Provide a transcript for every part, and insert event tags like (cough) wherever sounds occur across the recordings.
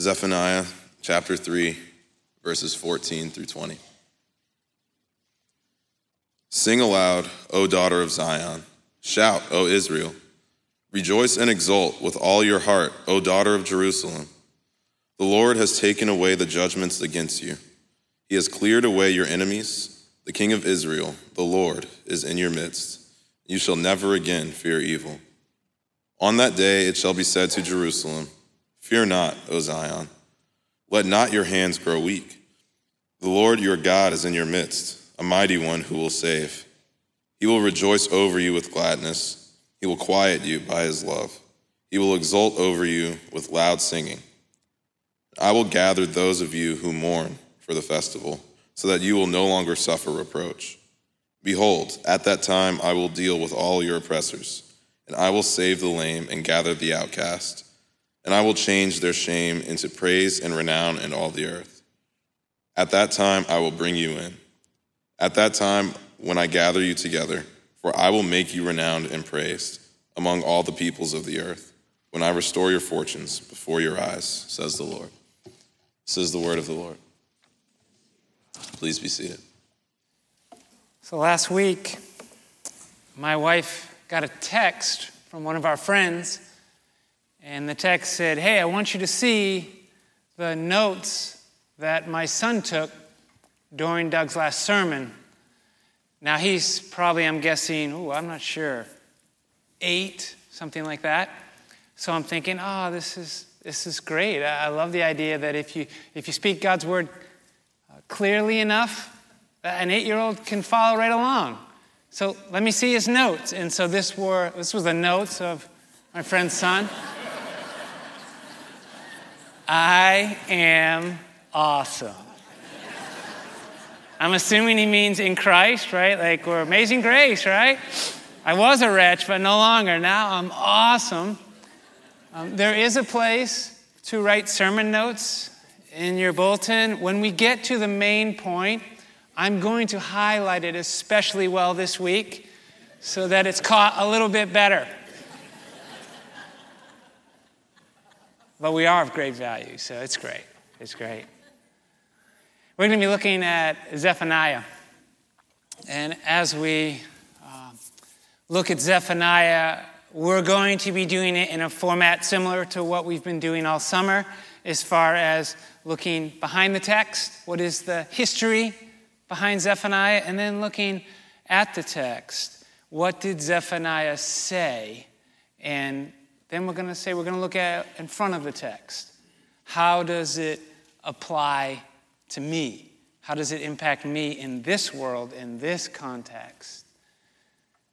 Zephaniah chapter 3, verses 14 through 20. Sing aloud, O daughter of Zion. Shout, O Israel. Rejoice and exult with all your heart, O daughter of Jerusalem. The Lord has taken away the judgments against you. He has cleared away your enemies. The King of Israel, the Lord, is in your midst. You shall never again fear evil. On that day it shall be said to Jerusalem, Fear not, O Zion. Let not your hands grow weak. The Lord your God is in your midst, a mighty one who will save. He will rejoice over you with gladness. He will quiet you by his love. He will exult over you with loud singing. I will gather those of you who mourn for the festival, so that you will no longer suffer reproach. Behold, at that time I will deal with all your oppressors, and I will save the lame and gather the outcast, and I will change their shame into praise and renown in all the earth. At that time I will bring you in. At that time when I gather you together, for I will make you renowned and praised among all the peoples of the earth, when I restore your fortunes before your eyes, says the Lord. This is the word of the Lord. Please be seated. So last week, my wife got a text from one of our friends, and the text said, Hey, I want you to see the notes that my son took during Doug's last sermon. Now, he's probably, I'm guessing, oh, I'm not sure, eight, something like that. So I'm thinking, oh, this is, this is great. I love the idea that if you, if you speak God's word uh, clearly enough, an eight year old can follow right along. So let me see his notes. And so this, were, this was the notes of my friend's son. I am awesome. I'm assuming he means in Christ, right? Like we're amazing grace, right? I was a wretch, but no longer. Now I'm awesome. Um, there is a place to write sermon notes in your bulletin. When we get to the main point, I'm going to highlight it especially well this week so that it's caught a little bit better. But we are of great value, so it's great. It's great. We're going to be looking at Zephaniah. And as we uh, look at Zephaniah, we're going to be doing it in a format similar to what we've been doing all summer, as far as looking behind the text. What is the history behind Zephaniah? And then looking at the text. What did Zephaniah say? And then we're going to say, we're going to look at in front of the text. How does it apply to me? How does it impact me in this world, in this context?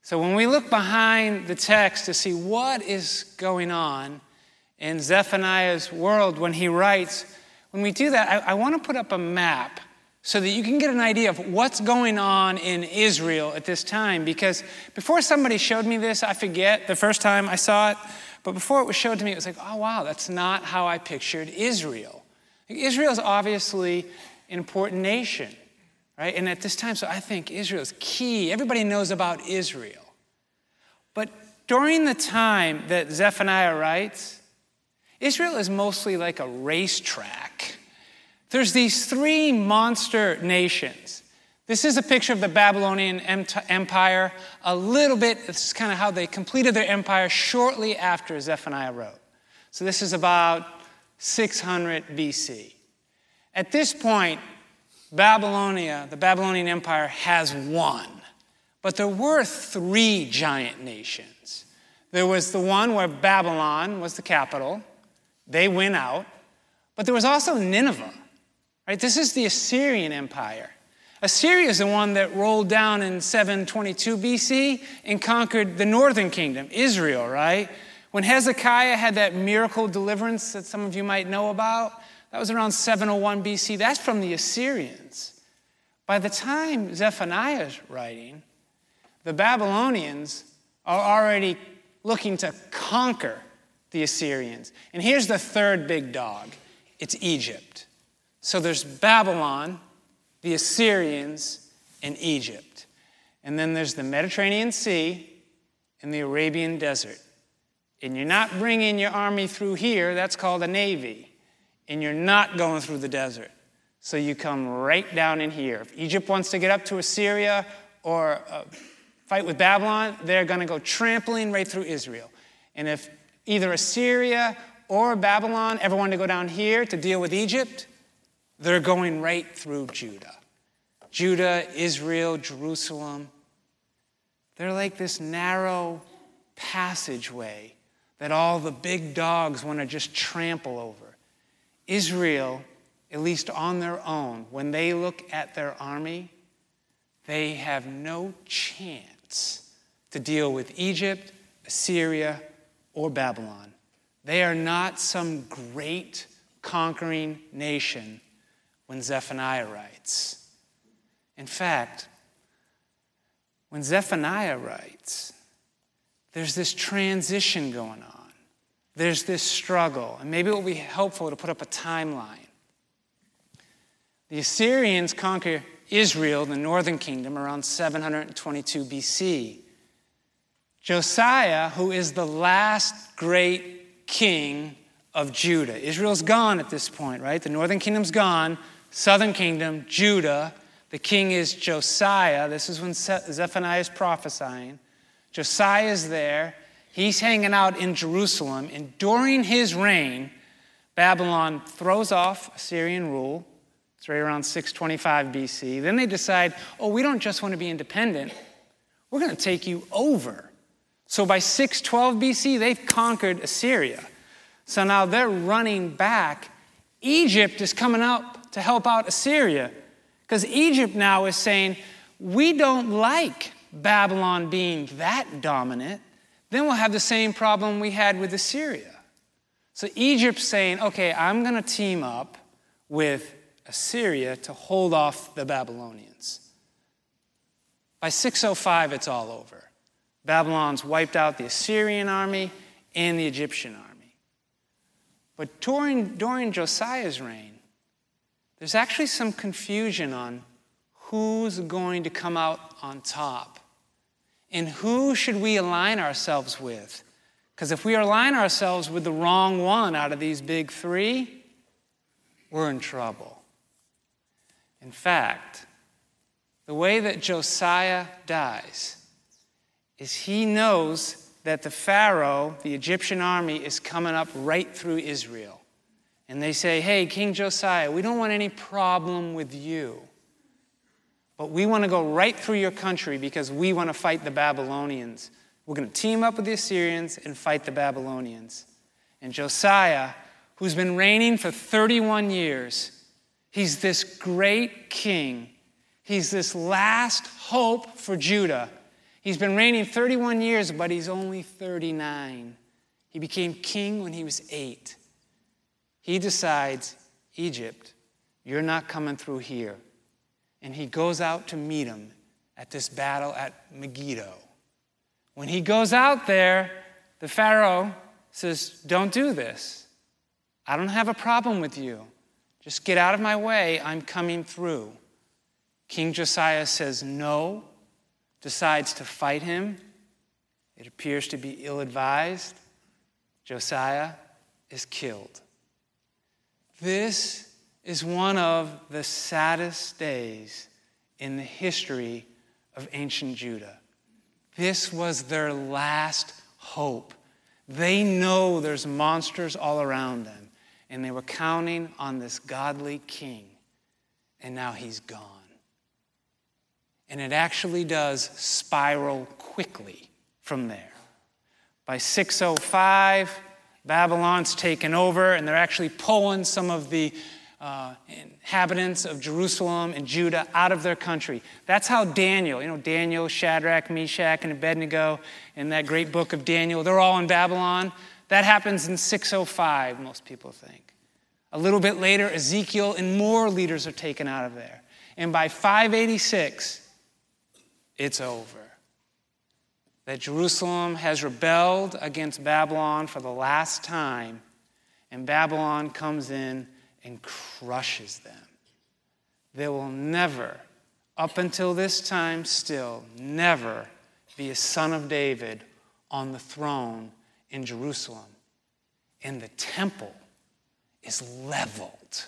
So, when we look behind the text to see what is going on in Zephaniah's world when he writes, when we do that, I, I want to put up a map so that you can get an idea of what's going on in Israel at this time. Because before somebody showed me this, I forget the first time I saw it, but before it was showed to me, it was like, oh, wow, that's not how I pictured Israel. Israel is obviously an important nation, right? And at this time, so I think Israel is key. Everybody knows about Israel. But during the time that Zephaniah writes, Israel is mostly like a racetrack. There's these three monster nations. This is a picture of the Babylonian Empire, a little bit, this is kind of how they completed their empire shortly after Zephaniah wrote. So this is about 600 BC. At this point, Babylonia, the Babylonian Empire, has won. But there were three giant nations. There was the one where Babylon was the capital, they went out. But there was also Nineveh, right? This is the Assyrian Empire. Assyria is the one that rolled down in 722 BC and conquered the northern kingdom, Israel, right? When Hezekiah had that miracle deliverance that some of you might know about, that was around 701 BC. That's from the Assyrians. By the time Zephaniah is writing, the Babylonians are already looking to conquer the Assyrians. And here's the third big dog it's Egypt. So there's Babylon, the Assyrians, and Egypt. And then there's the Mediterranean Sea and the Arabian Desert. And you're not bringing your army through here, that's called a navy. and you're not going through the desert. So you come right down in here. If Egypt wants to get up to Assyria or uh, fight with Babylon, they're going to go trampling right through Israel. And if either Assyria or Babylon ever want to go down here to deal with Egypt, they're going right through Judah. Judah, Israel, Jerusalem. They're like this narrow passageway that all the big dogs want to just trample over. Israel, at least on their own, when they look at their army, they have no chance to deal with Egypt, Assyria, or Babylon. They are not some great conquering nation when Zephaniah writes. In fact, when Zephaniah writes, there's this transition going on. There's this struggle. And maybe it will be helpful to put up a timeline. The Assyrians conquer Israel, the northern kingdom, around 722 BC. Josiah, who is the last great king of Judah. Israel's gone at this point, right? The northern kingdom's gone, southern kingdom, Judah. The king is Josiah. This is when Zephaniah is prophesying. Josiah is there. He's hanging out in Jerusalem. And during his reign, Babylon throws off Assyrian rule. It's right around 625 BC. Then they decide, oh, we don't just want to be independent, we're going to take you over. So by 612 BC, they've conquered Assyria. So now they're running back. Egypt is coming up to help out Assyria because Egypt now is saying, we don't like Babylon being that dominant. Then we'll have the same problem we had with Assyria. So Egypt's saying, okay, I'm going to team up with Assyria to hold off the Babylonians. By 605, it's all over. Babylon's wiped out the Assyrian army and the Egyptian army. But during, during Josiah's reign, there's actually some confusion on who's going to come out on top and who should we align ourselves with. Because if we align ourselves with the wrong one out of these big three, we're in trouble. In fact, the way that Josiah dies is he knows that the Pharaoh, the Egyptian army, is coming up right through Israel. And they say, Hey, King Josiah, we don't want any problem with you. But we want to go right through your country because we want to fight the Babylonians. We're going to team up with the Assyrians and fight the Babylonians. And Josiah, who's been reigning for 31 years, he's this great king. He's this last hope for Judah. He's been reigning 31 years, but he's only 39. He became king when he was eight. He decides, Egypt, you're not coming through here. And he goes out to meet him at this battle at Megiddo. When he goes out there, the Pharaoh says, Don't do this. I don't have a problem with you. Just get out of my way. I'm coming through. King Josiah says no decides to fight him. It appears to be ill advised. Josiah is killed. This is one of the saddest days in the history of ancient Judah. This was their last hope. They know there's monsters all around them, and they were counting on this godly king, and now he's gone. And it actually does spiral quickly from there. By 605, Babylon's taken over, and they're actually pulling some of the uh, inhabitants of Jerusalem and Judah out of their country. That's how Daniel, you know, Daniel, Shadrach, Meshach, and Abednego in that great book of Daniel, they're all in Babylon. That happens in 605, most people think. A little bit later, Ezekiel and more leaders are taken out of there. And by 586, it's over. That Jerusalem has rebelled against Babylon for the last time, and Babylon comes in and crushes them. There will never, up until this time still, never be a son of David on the throne in Jerusalem. And the temple is leveled.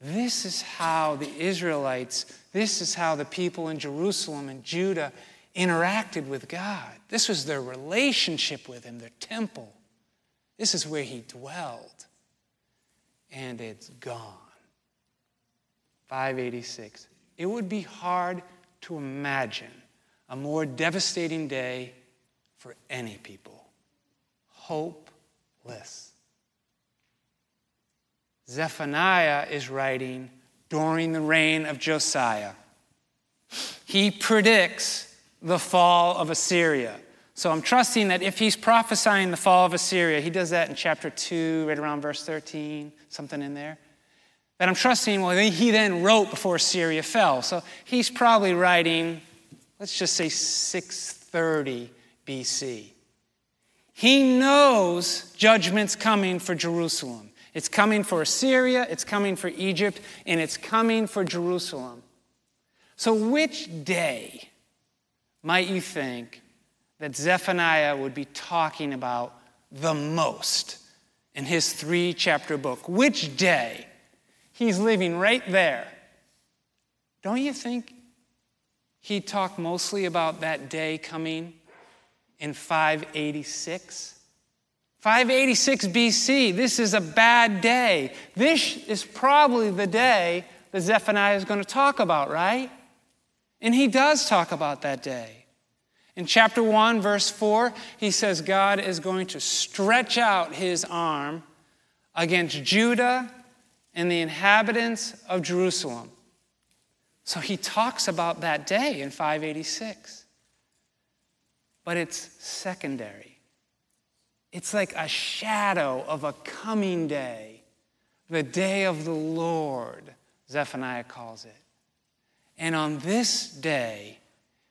This is how the Israelites, this is how the people in Jerusalem and Judah interacted with God. This was their relationship with Him, their temple. This is where He dwelled. And it's gone. 586. It would be hard to imagine a more devastating day for any people. Hopeless. Zephaniah is writing during the reign of Josiah. He predicts the fall of Assyria. So I'm trusting that if he's prophesying the fall of Assyria, he does that in chapter 2, right around verse 13, something in there. That I'm trusting, well, he then wrote before Assyria fell. So he's probably writing, let's just say 630 BC. He knows judgment's coming for Jerusalem. It's coming for Assyria, it's coming for Egypt, and it's coming for Jerusalem. So, which day might you think that Zephaniah would be talking about the most in his three chapter book? Which day? He's living right there. Don't you think he talked mostly about that day coming in 586? 586 BC, this is a bad day. This is probably the day that Zephaniah is going to talk about, right? And he does talk about that day. In chapter 1, verse 4, he says God is going to stretch out his arm against Judah and the inhabitants of Jerusalem. So he talks about that day in 586. But it's secondary. It's like a shadow of a coming day, the day of the Lord, Zephaniah calls it. And on this day,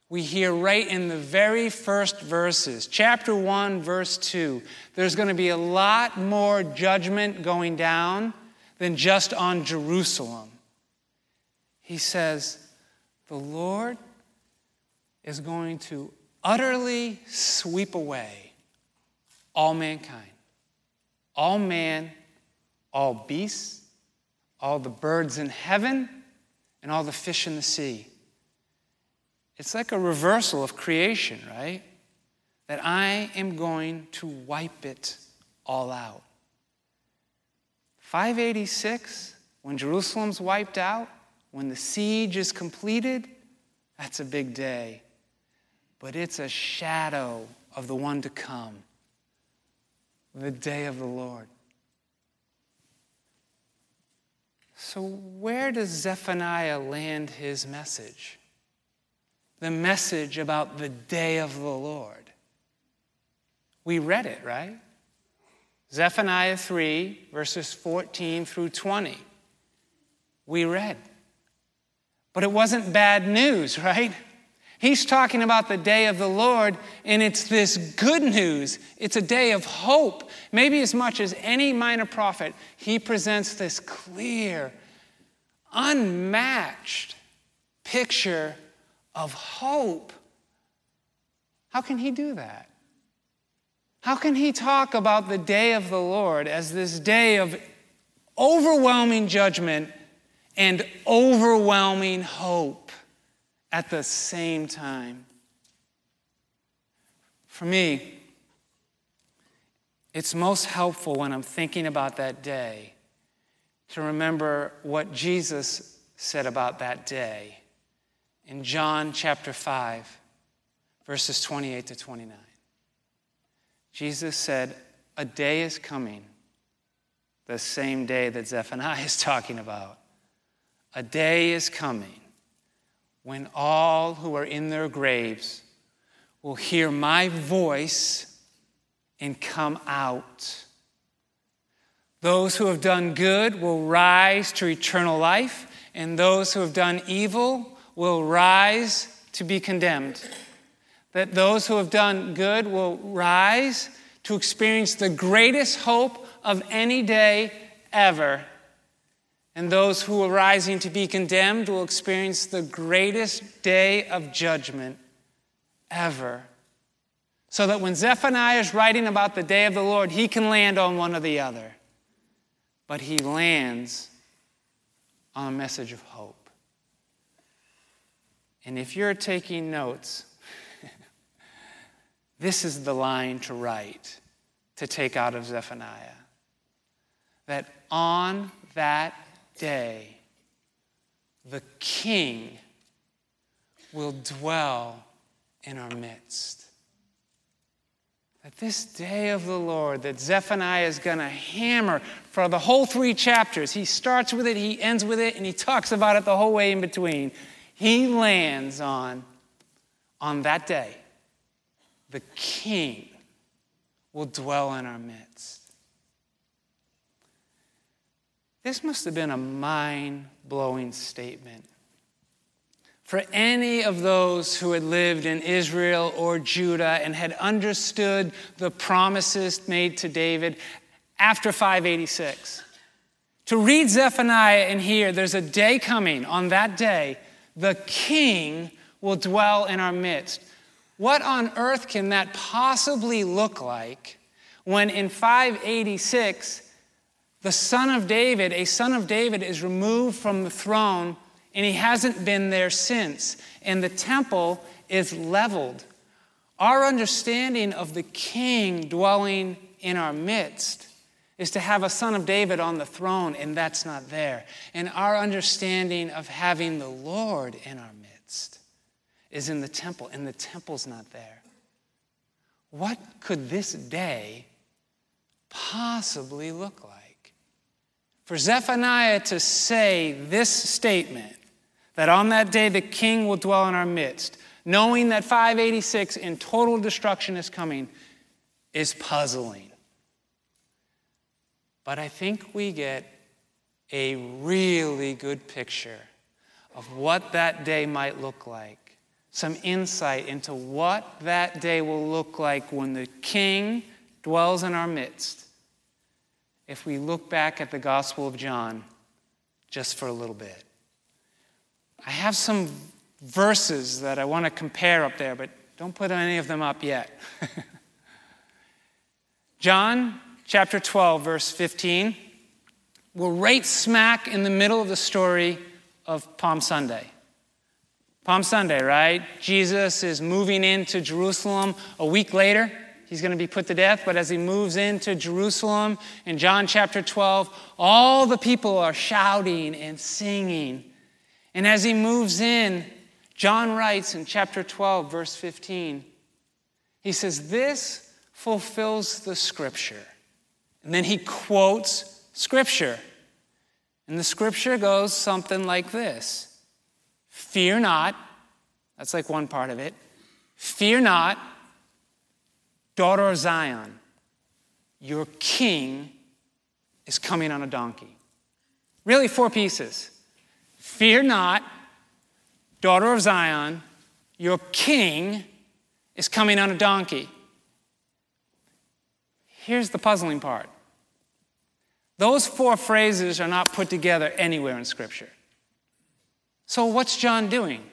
we hear right in the very first verses, chapter 1, verse 2, there's going to be a lot more judgment going down than just on Jerusalem. He says, The Lord is going to utterly sweep away all mankind, all man, all beasts, all the birds in heaven and all the fish in the sea. It's like a reversal of creation, right? That I am going to wipe it all out. 586, when Jerusalem's wiped out, when the siege is completed, that's a big day. But it's a shadow of the one to come, the day of the Lord. So, where does Zephaniah land his message? The message about the day of the Lord. We read it, right? Zephaniah 3, verses 14 through 20. We read. But it wasn't bad news, (laughs) right? He's talking about the day of the Lord, and it's this good news. It's a day of hope. Maybe as much as any minor prophet, he presents this clear, unmatched picture of hope. How can he do that? How can he talk about the day of the Lord as this day of overwhelming judgment and overwhelming hope at the same time? For me, it's most helpful when I'm thinking about that day to remember what Jesus said about that day in John chapter 5, verses 28 to 29. Jesus said, A day is coming, the same day that Zephaniah is talking about. A day is coming when all who are in their graves will hear my voice and come out. Those who have done good will rise to eternal life, and those who have done evil will rise to be condemned that those who have done good will rise to experience the greatest hope of any day ever. And those who are rising to be condemned will experience the greatest day of judgment ever. So that when Zephaniah is writing about the day of the Lord, he can land on one or the other. but he lands on a message of hope. And if you're taking notes, (laughs) this is the line to write, to take out of Zephaniah. That on that day, the king will dwell in our midst. That this day of the Lord, that Zephaniah is going to hammer for the whole three chapters. He starts with it, he ends with it, and he talks about it the whole way in between. He lands on, on that day, the king will dwell in our midst. This must have been a mind blowing statement for any of those who had lived in Israel or Judah and had understood the promises made to David after 586. To read Zephaniah and hear there's a day coming, on that day, the king will dwell in our midst. What on earth can that possibly look like when in 586 the son of David, a son of David, is removed from the throne and he hasn't been there since. And the temple is leveled. Our understanding of the king dwelling in our midst is to have a son of David on the throne, and that's not there. And our understanding of having the Lord in our midst is in the temple, and the temple's not there. What could this day possibly look like? For Zephaniah to say this statement, that on that day the king will dwell in our midst, knowing that 586 in total destruction is coming, is puzzling. But I think we get a really good picture of what that day might look like. Some insight into what that day will look like when the king dwells in our midst if we look back at the Gospel of John just for a little bit. I have some verses that I want to compare up there, but don't put any of them up yet. (laughs) John chapter 12, verse 15. We're right smack in the middle of the story of Palm Sunday. Palm Sunday, right? Jesus is moving into Jerusalem a week later. He's going to be put to death, but as he moves into Jerusalem in John chapter 12, all the people are shouting and singing. And as he moves in, John writes in chapter 12, verse 15, he says, This fulfills the scripture. And then he quotes scripture. And the scripture goes something like this Fear not. That's like one part of it. Fear not Daughter of Zion, your king is coming on a donkey. Really, four pieces. Fear not, daughter of Zion, your king is coming on a donkey. Here's the puzzling part those four phrases are not put together anywhere in Scripture. So, what's John doing?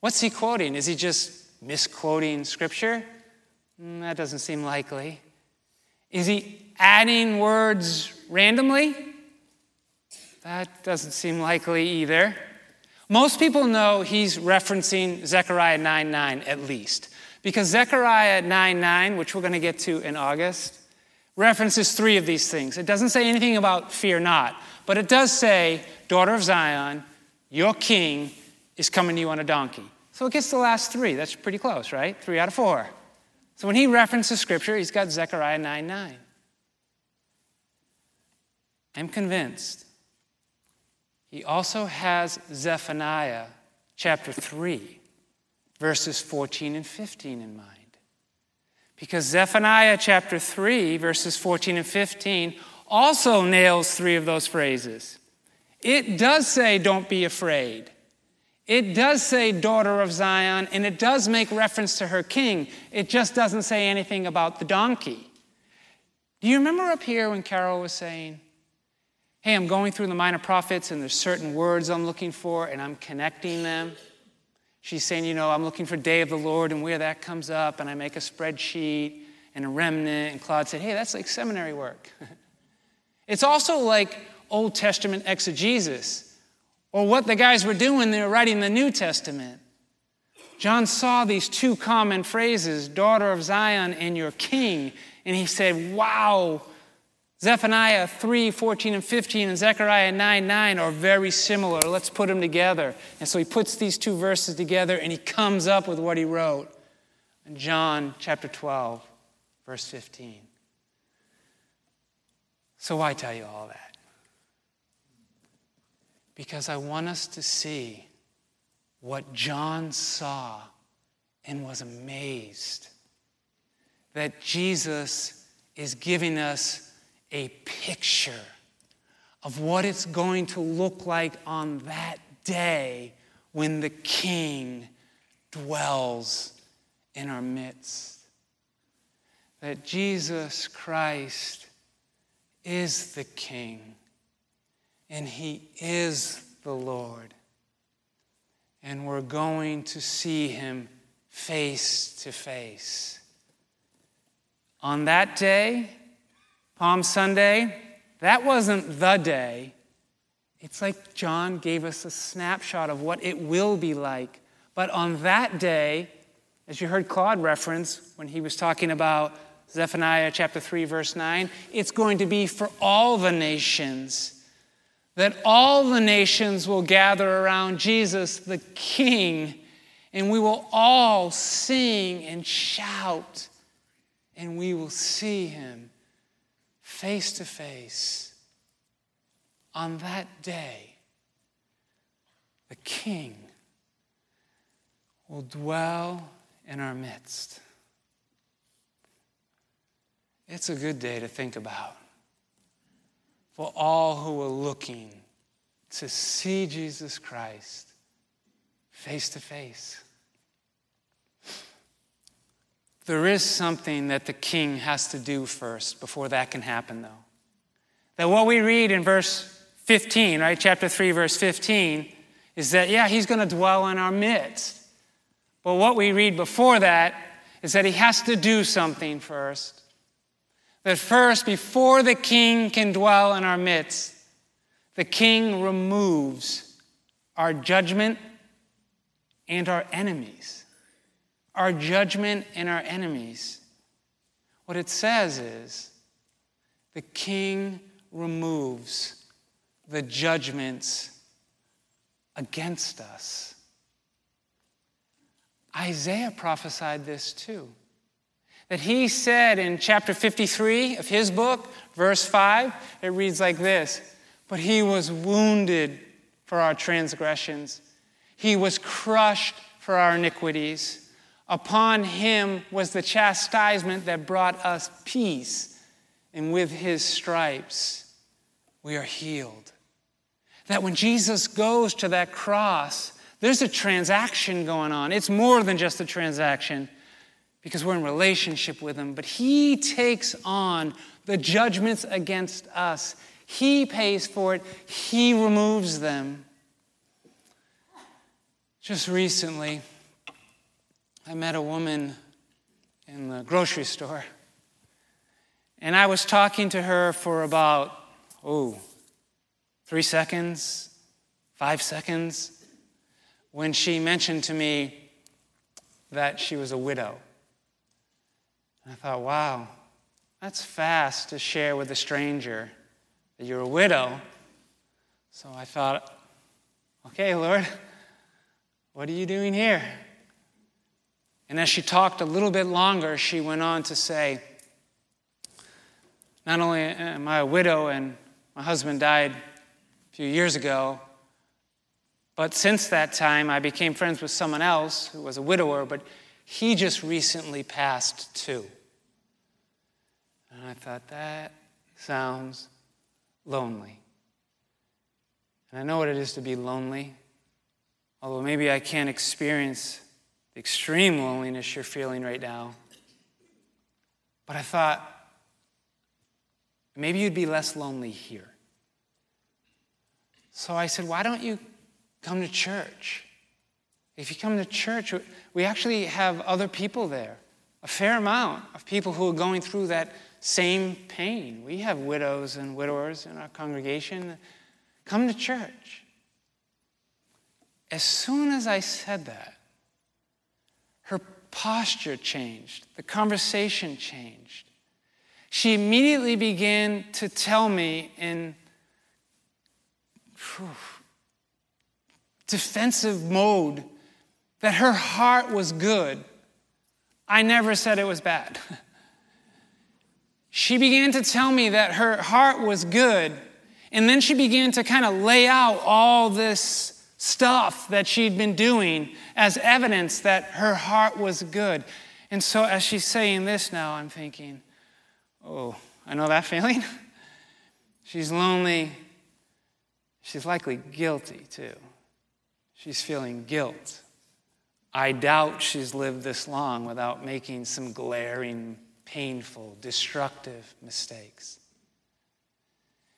What's he quoting? Is he just misquoting Scripture? Mm, that doesn't seem likely. Is he adding words randomly? That doesn't seem likely either. Most people know he's referencing Zechariah 9 9 at least, because Zechariah 9 9, which we're going to get to in August, references three of these things. It doesn't say anything about fear not, but it does say, Daughter of Zion, your king is coming to you on a donkey. So it gets the last three. That's pretty close, right? Three out of four. So when he references scripture, he's got Zechariah 9 9. I'm convinced. He also has Zephaniah chapter 3, verses 14 and 15 in mind. Because Zephaniah chapter 3, verses 14 and 15, also nails three of those phrases. It does say, Don't be afraid. It does say daughter of Zion, and it does make reference to her king. It just doesn't say anything about the donkey. Do you remember up here when Carol was saying, Hey, I'm going through the minor prophets, and there's certain words I'm looking for, and I'm connecting them? She's saying, You know, I'm looking for day of the Lord, and where that comes up, and I make a spreadsheet and a remnant. And Claude said, Hey, that's like seminary work. (laughs) It's also like Old Testament exegesis, or what the guys were doing, they were writing the New Testament. John saw these two common phrases, daughter of Zion and your king, and he said, Wow, Zephaniah 3 14 and 15 and Zechariah 9 9 are very similar. Let's put them together. And so he puts these two verses together and he comes up with what he wrote in John chapter 12, verse 15. So why tell you all that? Because I want us to see what John saw and was amazed that Jesus is giving us a picture of what it's going to look like on that day when the King dwells in our midst. That Jesus Christ is the King and He is the Lord. And we're going to see Him face to face. On that day, Palm Sunday, that wasn't the day. It's like John gave us a snapshot of what it will be like. But on that day, as you heard Claude reference when he was talking about Zephaniah chapter 3, verse 9, it's going to be for all the nations. That all the nations will gather around Jesus, the King, and we will all sing and shout, and we will see him face to face on that day, the King will dwell in our midst. It's a good day to think about for all who are looking to see Jesus Christ face to face. There is something that the king has to do first before that can happen, though. That what we read in verse 15, right, chapter 3, verse 15, is that, yeah, he's going to dwell in our midst. But what we read before that is that he has to do something first. That first, before the king can dwell in our midst, the king removes our judgment and our enemies our judgment and our enemies. What it says is the king removes the judgments against us. Isaiah prophesied this too. That he said in chapter 53 of his book, verse 5, it reads like this But he was wounded for our transgressions, he was crushed for our iniquities. Upon him was the chastisement that brought us peace, and with his stripes we are healed. That when Jesus goes to that cross, there's a transaction going on. It's more than just a transaction because we're in relationship with him, but he takes on the judgments against us. He pays for it, he removes them. Just recently, I met a woman in the grocery store, and I was talking to her for about, oh, three seconds, five seconds, when she mentioned to me that she was a widow. And I thought, wow, that's fast to share with a stranger that you're a widow. So I thought, okay, Lord, what are you doing here? And as she talked a little bit longer, she went on to say, Not only am I a widow and my husband died a few years ago, but since that time I became friends with someone else who was a widower, but he just recently passed too. And I thought, that sounds lonely. And I know what it is to be lonely, although maybe I can't experience the extreme loneliness you're feeling right now. But I thought, maybe you'd be less lonely here. So I said, why don't you come to church? If you come to church, we actually have other people there, a fair amount of people who are going through that same pain. We have widows and widowers in our congregation. Come to church. As soon as I said that, her posture changed, the conversation changed. She immediately began to tell me in whew, defensive mode that her heart was good. I never said it was bad. she began to tell me that her heart was good. And then she began to kind of lay out all this stuff that she'd been doing as evidence that her heart was good. And so, as she's saying this now, I'm thinking, oh, I know that (laughs) feeling. she's lonely. She's likely guilty, too. She's feeling guilt. I doubt she's lived this long without making some glaring, painful, destructive mistakes.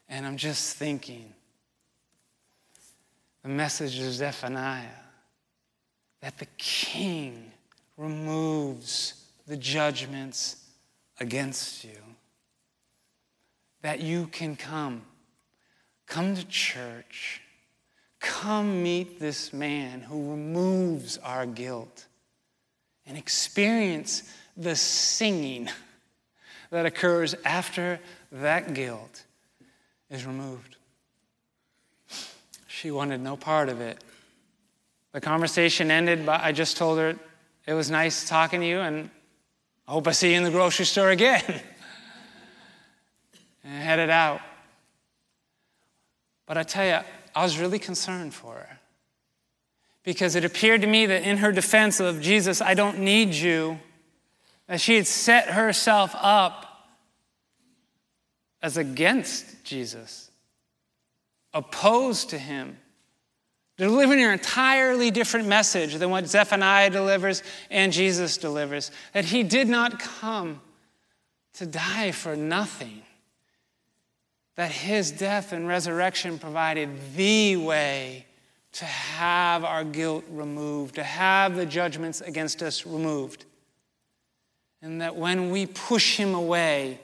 And I'm just thinking the message of Zephaniah that the king removes the judgments against you. That you can come. Come to church Come meet this man who removes our guilt and experience the singing that occurs after that guilt is removed. She wanted no part of it. The conversation ended, but I just told her it was nice talking to you, and I hope I see you in the grocery store again. (laughs) and I headed out. But I tell you, I was really concerned for her. Because it appeared to me that in her defense of Jesus, I don't need you, that she had set herself up as against Jesus, opposed to him, delivering an entirely different message than what Zephaniah delivers and Jesus delivers. That he did not come to die for nothing that his death and resurrection provided the way to have our guilt removed, to have the judgments against us removed. And that when we push him away,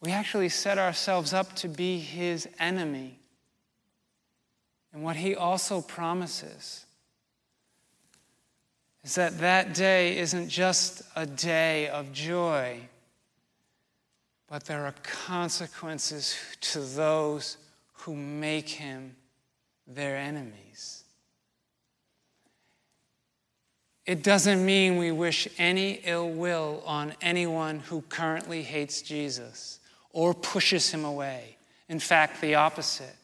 we actually set ourselves up to be his enemy. And what he also promises is that that day isn't just a day of joy but there are consequences to those who make him their enemies. It doesn't mean we wish any ill will on anyone who currently hates Jesus or pushes him away. In fact, the opposite.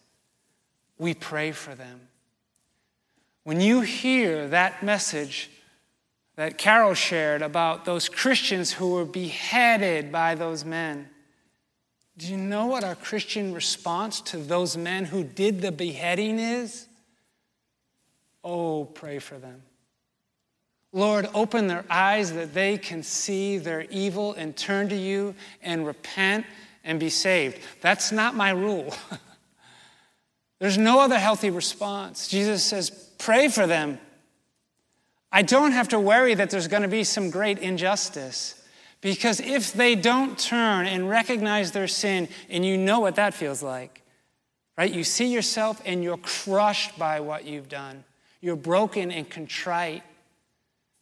We pray for them. When you hear that message that Carol shared about those Christians who were beheaded by those men, do you know what our Christian response to those men who did the beheading is? Oh, pray for them. Lord, open their eyes that they can see their evil and turn to you and repent and be saved. That's not my rule. (laughs) There's no other healthy response. Jesus says, pray for them. I don't have to worry that there's going to be some great injustice. Because if they don't turn and recognize their sin, and you know what that feels like, right? You see yourself and you're crushed by what you've done. You're broken and contrite.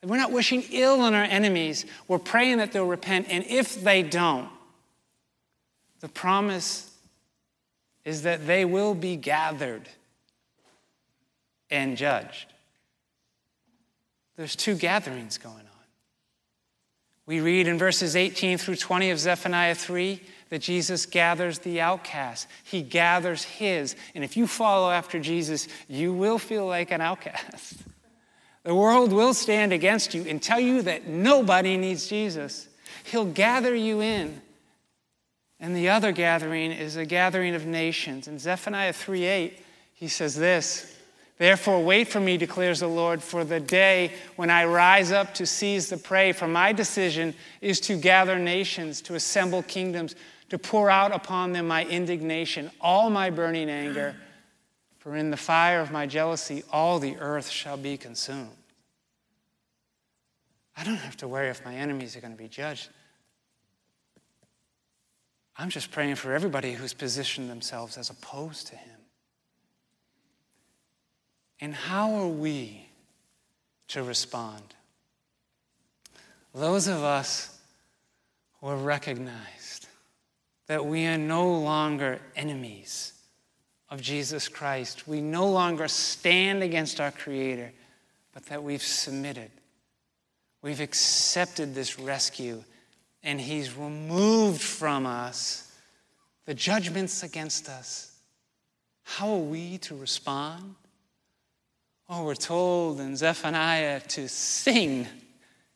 We're not wishing ill on our enemies. We're praying that they'll repent. And if they don't, the promise is that they will be gathered and judged. There's two gatherings going on. We read in verses 18 through 20 of Zephaniah 3 that Jesus gathers the outcast. He gathers his. And if you follow after Jesus, you will feel like an outcast. The world will stand against you and tell you that nobody needs Jesus. He'll gather you in. And the other gathering is a gathering of nations. In Zephaniah 3:8, he says this Therefore, wait for me, declares the Lord, for the day when I rise up to seize the prey. For my decision is to gather nations, to assemble kingdoms, to pour out upon them my indignation, all my burning anger. For in the fire of my jealousy, all the earth shall be consumed. I don't have to worry if my enemies are going to be judged. I'm just praying for everybody who's positioned themselves as opposed to him. And how are we to respond? Those of us who have recognized that we are no longer enemies of Jesus Christ, we no longer stand against our Creator, but that we've submitted. We've accepted this rescue, and He's removed from us the judgments against us. How are we to respond? Oh, we're told in Zephaniah to sing,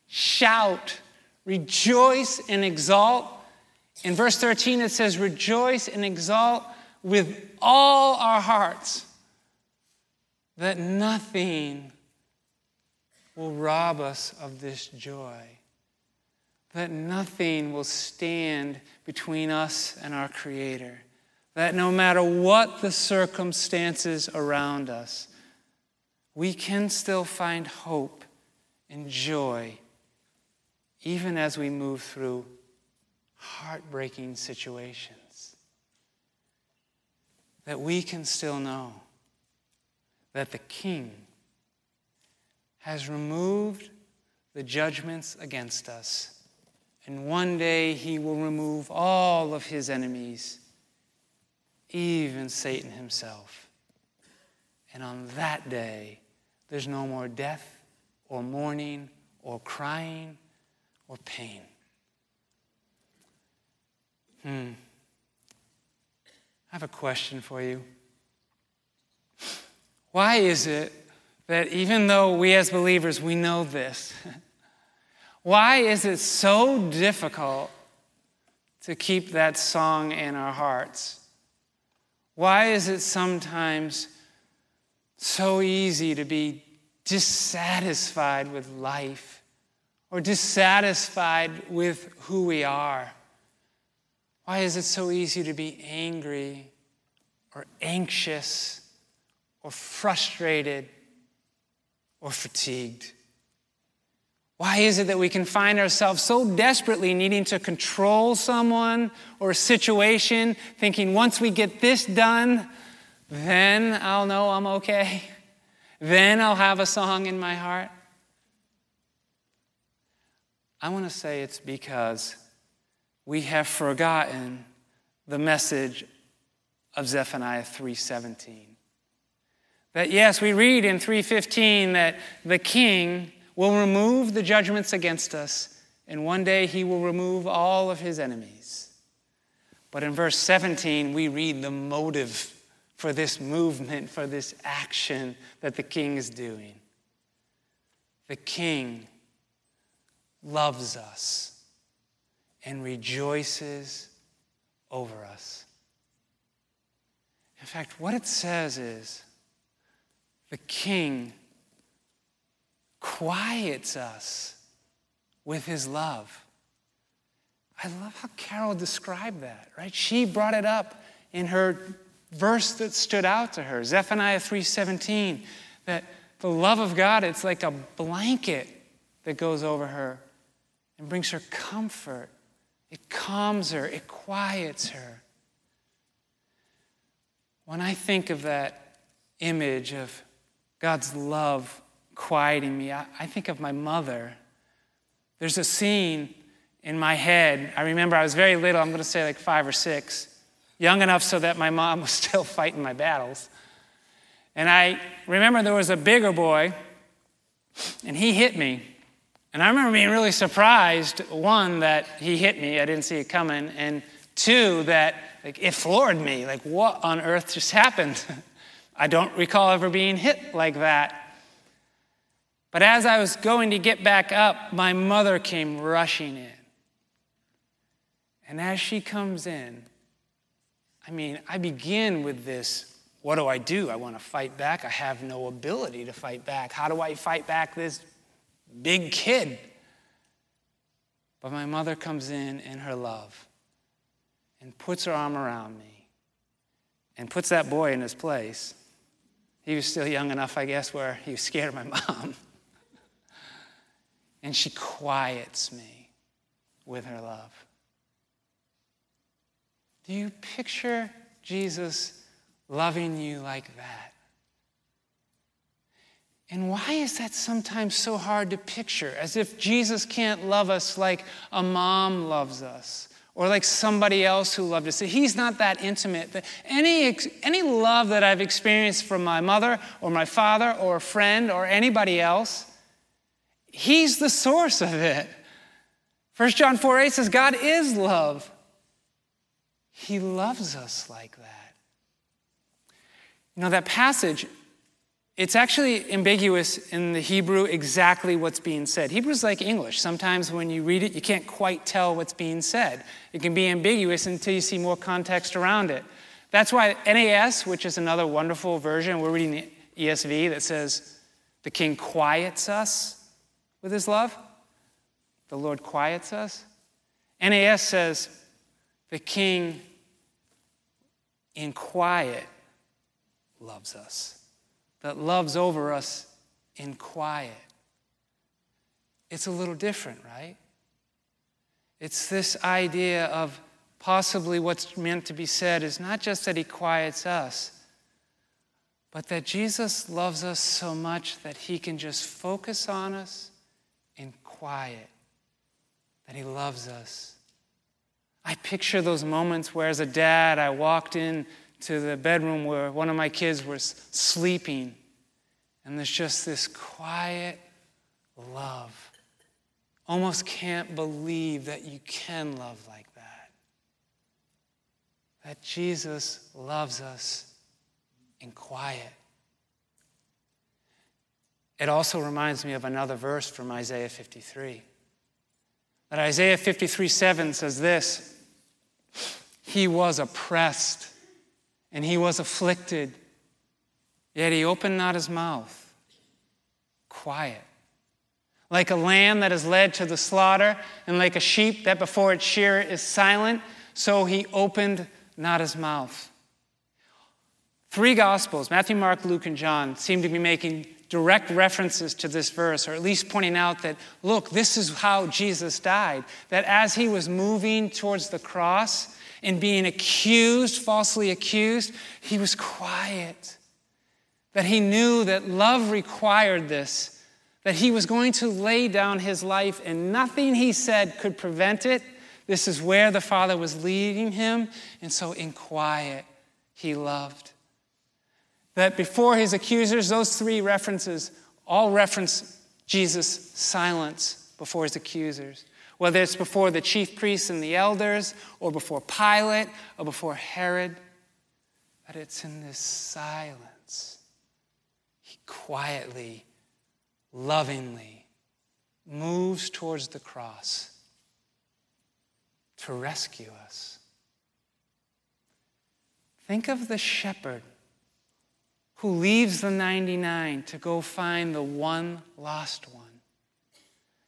shout, rejoice, and exalt. In verse 13, it says, Rejoice and exalt with all our hearts, that nothing will rob us of this joy, that nothing will stand between us and our Creator, that no matter what the circumstances around us, we can still find hope and joy even as we move through heartbreaking situations. That we can still know that the King has removed the judgments against us, and one day he will remove all of his enemies, even Satan himself. And on that day, there's no more death or mourning or crying or pain. Hmm. I have a question for you. Why is it that even though we as believers we know this, (laughs) why is it so difficult to keep that song in our hearts? Why is it sometimes so easy to be dissatisfied with life or dissatisfied with who we are? Why is it so easy to be angry or anxious or frustrated or fatigued? Why is it that we can find ourselves so desperately needing to control someone or a situation, thinking once we get this done, then I'll know I'm okay? Then I'll have a song in my heart? I want to say it's because we have forgotten the message of Zephaniah 3:17. That yes, we read in 3:15 that the king will remove the judgments against us and one day he will remove all of his enemies. But in verse 17 we read the motive for this movement, for this action that the king is doing. The king loves us and rejoices over us. In fact, what it says is the king quiets us with his love. I love how Carol described that, right? She brought it up in her verse that stood out to her, Zephaniah 3:17, that the love of God, it's like a blanket that goes over her and brings her comfort. It calms her, it quiets her. When I think of that image of God's love quieting me, I, I think of my mother. There's a scene in my head. I remember I was very little, I'm going to say like five or six, young enough so that my mom (laughs) was still fighting my battles. And I remember there was a bigger boy, and he hit me. And I remember being really surprised one, that he hit me, I didn't see it coming, and two, that like, it floored me. Like, what on earth just happened? (laughs) I don't recall ever being hit like that. But as I was going to get back up, my mother came rushing in. And as she comes in, I mean, I begin with this what do I do? I want to fight back. I have no ability to fight back. How do I fight back this big kid? But my mother comes in in her love and puts her arm around me and puts that boy in his place. He was still young enough, I guess, where he was scared of my (laughs) mom. and she quiets me with her love. Do you picture Jesus loving you like that? And why is that sometimes so hard to picture? As if Jesus can't love us like a mom loves us or like somebody else who loved us. He's not that intimate. Any, any love that I've experienced from my mother or my father or a friend or anybody else, He's the source of it. 1 John 4 8 says, God is love. He loves us like that. You know, that passage it's actually ambiguous in the Hebrew exactly what's being said. Hebrew's like English. Sometimes when you read it, you can't quite tell what's being said. It can be ambiguous until you see more context around it. That's why NAS, which is another wonderful version, we're reading the ESV that says, The king quiets us with his love. The Lord quiets us. NAS says, The king in quiet loves us that loves over us in quiet. It's a little different, right? It's this idea of possibly what's meant to be said is not just that he quiets us, but that Jesus loves us so much that he can just focus on us in quiet, that he loves us. I picture those moments where, as a dad, I walked in to the bedroom where one of my kids was sleeping, and there's just this quiet love. Almost can't believe that you can love like that. That Jesus loves us in quiet. It also reminds me of another verse from Isaiah 53. That Isaiah 53 7 says this He was oppressed and he was afflicted, yet he opened not his mouth. Quiet. Like a lamb that is led to the slaughter, and like a sheep that before its shearer is silent, so he opened not his mouth. Three Gospels, Matthew, Mark, Luke, and John, seem to be making direct references to this verse, or at least pointing out that, look, this is how Jesus died. That as he was moving towards the cross, and being accused, falsely accused, he was quiet. That he knew that love required this, that he was going to lay down his life and nothing he said could prevent it. This is where the Father was leading him, and so in quiet he loved. That before his accusers, those three references all reference Jesus' silence before his accusers whether it's before the chief priests and the elders, or before Pilate, or before Herod, but it's in this silence. He quietly, lovingly moves towards the cross to rescue us. Think of the shepherd who leaves the 99 to go find the one lost one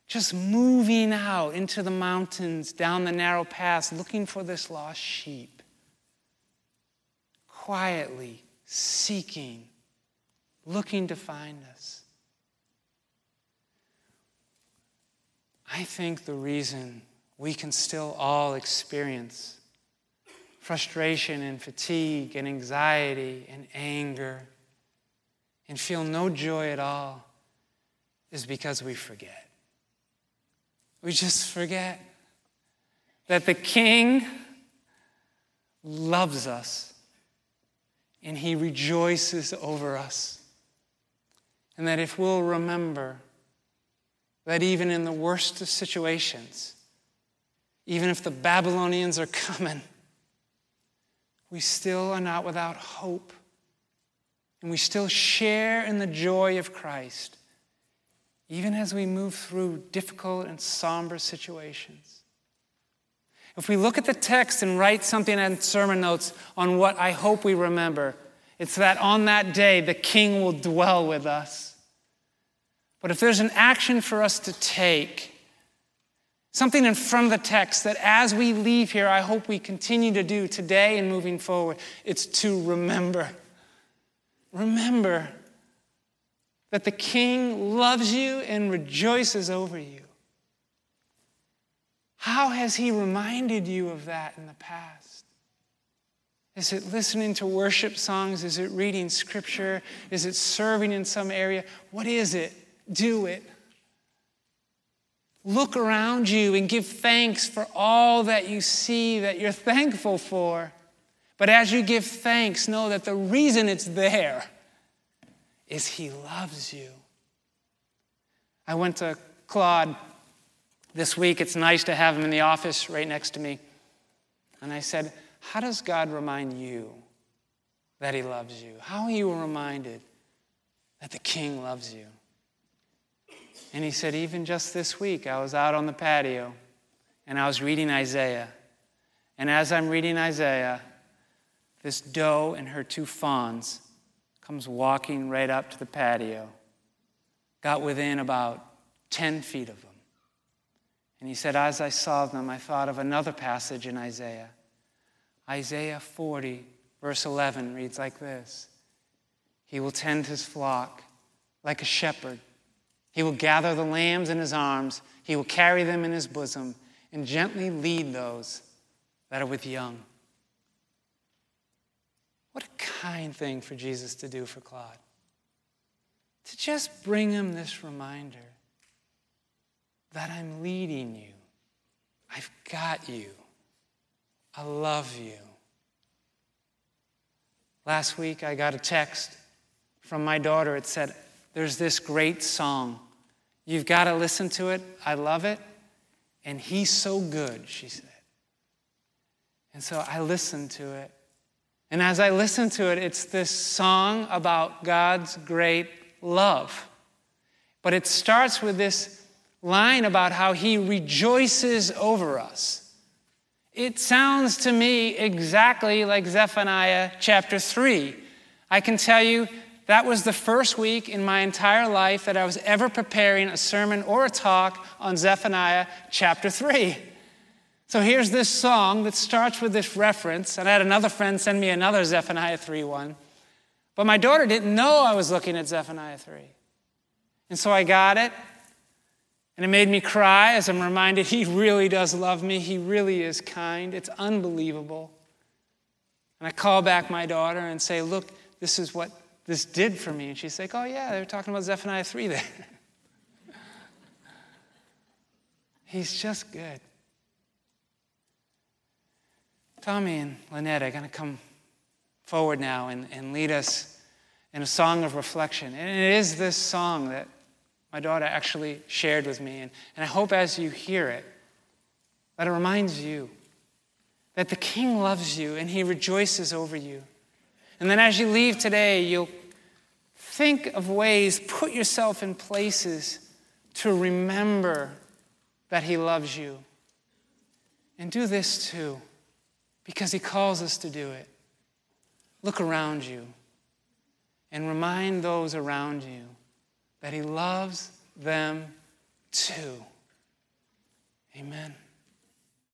just moving out into the mountains, down the narrow paths, looking for this lost sheep. Quietly seeking, looking to find us. I think the reason we can still all experience frustration and fatigue and anxiety and anger and feel no joy at all is because we forget. We just forget that the King loves us and he rejoices over us. And that if we'll remember that even in the worst of situations, even if the Babylonians are coming, we still are not without hope. And we still share in the joy of Christ even as we move through difficult and somber situations. If we look at the text and write something in sermon notes on what I hope we remember, it's that on that day the King will dwell with us. But if there's an action for us to take, something in front of the text that as we leave here, I hope we continue to do today and moving forward, it's to remember. Remember that the King loves you and rejoices over you. How has he reminded you of that in the past? Is it listening to worship songs? Is it reading scripture? Is it serving in some area? What is it? Do it. Look around you and give thanks for all that you see that you're thankful for. But as you give thanks, know that the reason it's there is He loves you. I went to Claude this week. It's nice to have him in the office right next to me. And I said, How does God remind you that He loves you? How are you reminded that the King loves you? And he said, Even just this week, I was out on the patio and I was reading Isaiah. And as I'm reading Isaiah, this doe and her two fawns comes walking right up to the patio, got within about 10 feet of them. And he said, As I saw them, I thought of another passage in Isaiah. Isaiah 40, verse 11 reads like this He will tend his flock like a shepherd. He will gather the lambs in his arms, he will carry them in his bosom, and gently lead those that are with young. What a kind thing for Jesus to do for Claude. To just bring him this reminder that I'm leading you. I've got you. I love you. Last week, I got a text from my daughter. It said, There's this great song. You've got to listen to it. I love it. And he's so good, she said. And so I listened to it. And as I listen to it, it's this song about God's great love. But it starts with this line about how he rejoices over us. It sounds to me exactly like Zephaniah chapter 3. I can tell you that was the first week in my entire life that I was ever preparing a sermon or a talk on Zephaniah chapter 3. So here's this song that starts with this reference, and I had another friend send me another Zephaniah 3 one. But my daughter didn't know I was looking at Zephaniah 3. And so I got it, and it made me cry as I'm reminded he really does love me. He really is kind. It's unbelievable. And I call back my daughter and say, Look, this is what this did for me. And she's like, Oh, yeah, they're talking about Zephaniah 3 there. (laughs) He's just good. Tommy and Lynette are going to come forward now and, and lead us in a song of reflection. And it is this song that my daughter actually shared with me. And, and I hope as you hear it, that it reminds you that the King loves you and he rejoices over you. And then as you leave today, you'll think of ways, put yourself in places to remember that he loves you. And do this too because He calls us to do it. Look around you and remind those around you that He loves them too. Amen.